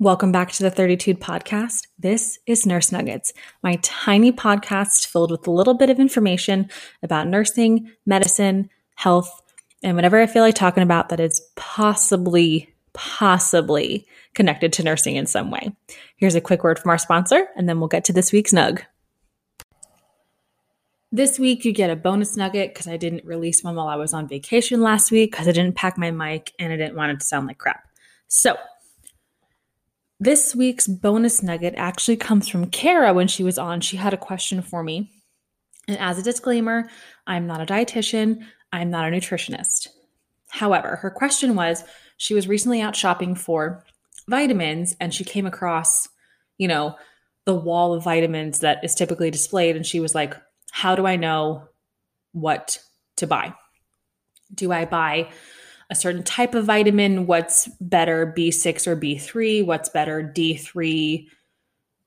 Welcome back to the 32 podcast. This is Nurse Nuggets, my tiny podcast filled with a little bit of information about nursing, medicine, health, and whatever I feel like talking about that is possibly, possibly connected to nursing in some way. Here's a quick word from our sponsor, and then we'll get to this week's nug. This week, you get a bonus nugget because I didn't release one while I was on vacation last week because I didn't pack my mic and I didn't want it to sound like crap. So, this week's bonus nugget actually comes from Kara when she was on. She had a question for me. And as a disclaimer, I'm not a dietitian, I'm not a nutritionist. However, her question was she was recently out shopping for vitamins and she came across, you know, the wall of vitamins that is typically displayed. And she was like, How do I know what to buy? Do I buy a certain type of vitamin, what's better B6 or B3, what's better D3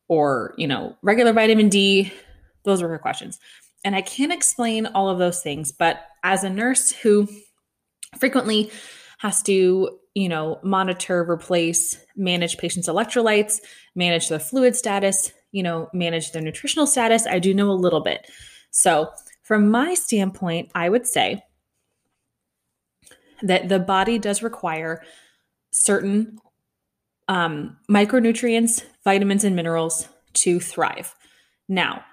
or, you know, regular vitamin D. Those were her questions. And I can't explain all of those things, but as a nurse who frequently has to, you know, monitor, replace, manage patients' electrolytes, manage their fluid status, you know, manage their nutritional status, I do know a little bit. So, from my standpoint, I would say that the body does require certain um, micronutrients, vitamins, and minerals to thrive. Now,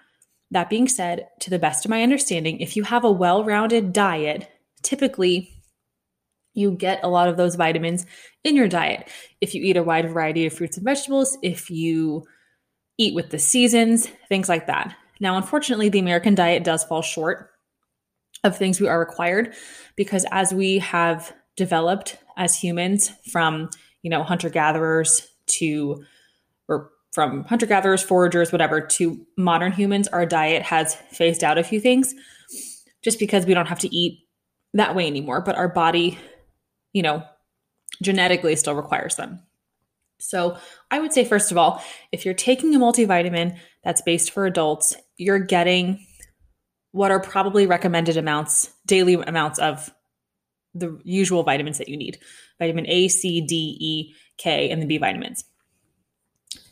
that being said, to the best of my understanding, if you have a well rounded diet, typically you get a lot of those vitamins in your diet. If you eat a wide variety of fruits and vegetables, if you eat with the seasons, things like that. Now, unfortunately, the American diet does fall short of things we are required because as we have developed as humans from you know hunter gatherers to or from hunter gatherers foragers whatever to modern humans our diet has phased out a few things just because we don't have to eat that way anymore but our body you know genetically still requires them. So i would say first of all if you're taking a multivitamin that's based for adults you're getting what are probably recommended amounts, daily amounts of the usual vitamins that you need vitamin A, C, D, E, K, and the B vitamins.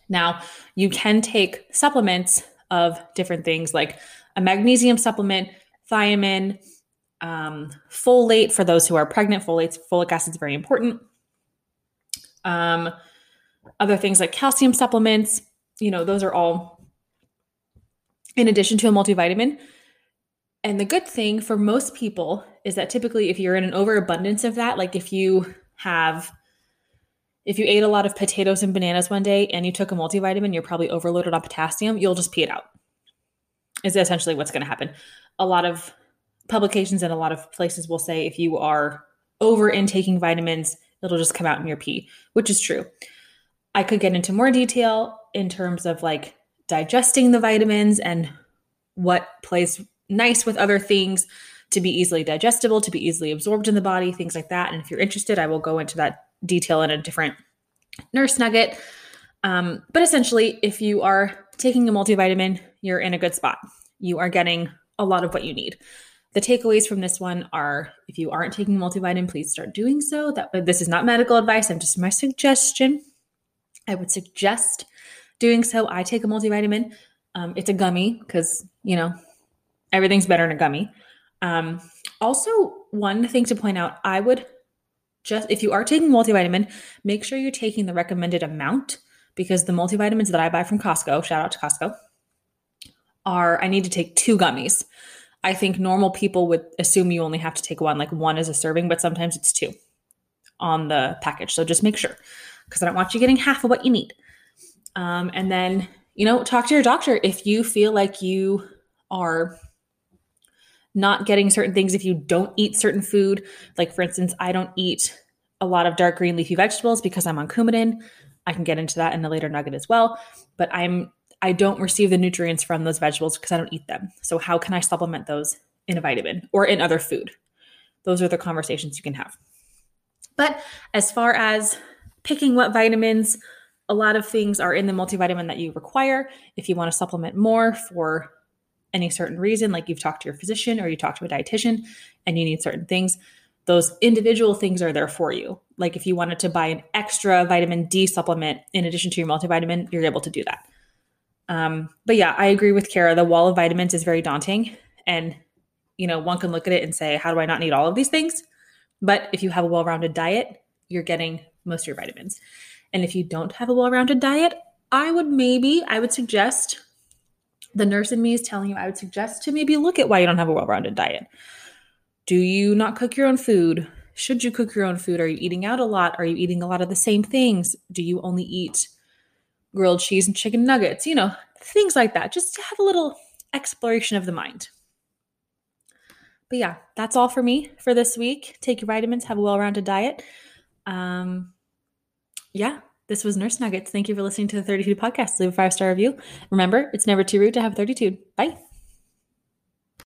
Now, you can take supplements of different things like a magnesium supplement, thiamine, um, folate for those who are pregnant. Folate, folic acid is very important. Um, other things like calcium supplements, you know, those are all in addition to a multivitamin and the good thing for most people is that typically, if you're in an overabundance of that, like if you have, if you ate a lot of potatoes and bananas one day and you took a multivitamin, you're probably overloaded on potassium, you'll just pee it out, is essentially what's going to happen. A lot of publications and a lot of places will say if you are over intaking vitamins, it'll just come out in your pee, which is true. I could get into more detail in terms of like digesting the vitamins and what plays nice with other things to be easily digestible, to be easily absorbed in the body, things like that. And if you're interested, I will go into that detail in a different nurse nugget. Um, but essentially, if you are taking a multivitamin, you're in a good spot. You are getting a lot of what you need. The takeaways from this one are if you aren't taking multivitamin, please start doing so. That this is not medical advice, I'm just my suggestion. I would suggest doing so. I take a multivitamin. Um, it's a gummy because, you know, everything's better in a gummy. Um, also, one thing to point out I would just, if you are taking multivitamin, make sure you're taking the recommended amount because the multivitamins that I buy from Costco, shout out to Costco, are I need to take two gummies. I think normal people would assume you only have to take one, like one is a serving, but sometimes it's two on the package. So just make sure because I don't want you getting half of what you need. Um, and then, you know, talk to your doctor if you feel like you are not getting certain things if you don't eat certain food. Like, for instance, I don't eat a lot of dark green leafy vegetables because I'm on Coumadin. I can get into that in the later nugget as well. But I'm I don't receive the nutrients from those vegetables because I don't eat them. So how can I supplement those in a vitamin or in other food? Those are the conversations you can have. But as far as picking what vitamins, a lot of things are in the multivitamin that you require. If you want to supplement more for any certain reason, like you've talked to your physician or you talked to a dietitian and you need certain things, those individual things are there for you. Like if you wanted to buy an extra vitamin D supplement in addition to your multivitamin, you're able to do that. Um, but yeah, I agree with Kara. The wall of vitamins is very daunting. And, you know, one can look at it and say, how do I not need all of these things? But if you have a well rounded diet, you're getting most of your vitamins. And if you don't have a well rounded diet, I would maybe, I would suggest the nurse in me is telling you, I would suggest to maybe look at why you don't have a well rounded diet. Do you not cook your own food? Should you cook your own food? Are you eating out a lot? Are you eating a lot of the same things? Do you only eat grilled cheese and chicken nuggets? You know, things like that. Just to have a little exploration of the mind. But yeah, that's all for me for this week. Take your vitamins, have a well rounded diet. Um, yeah, this was Nurse Nuggets. Thank you for listening to the 32 podcast. Leave a five star review. Remember, it's never too rude to have 32. Bye.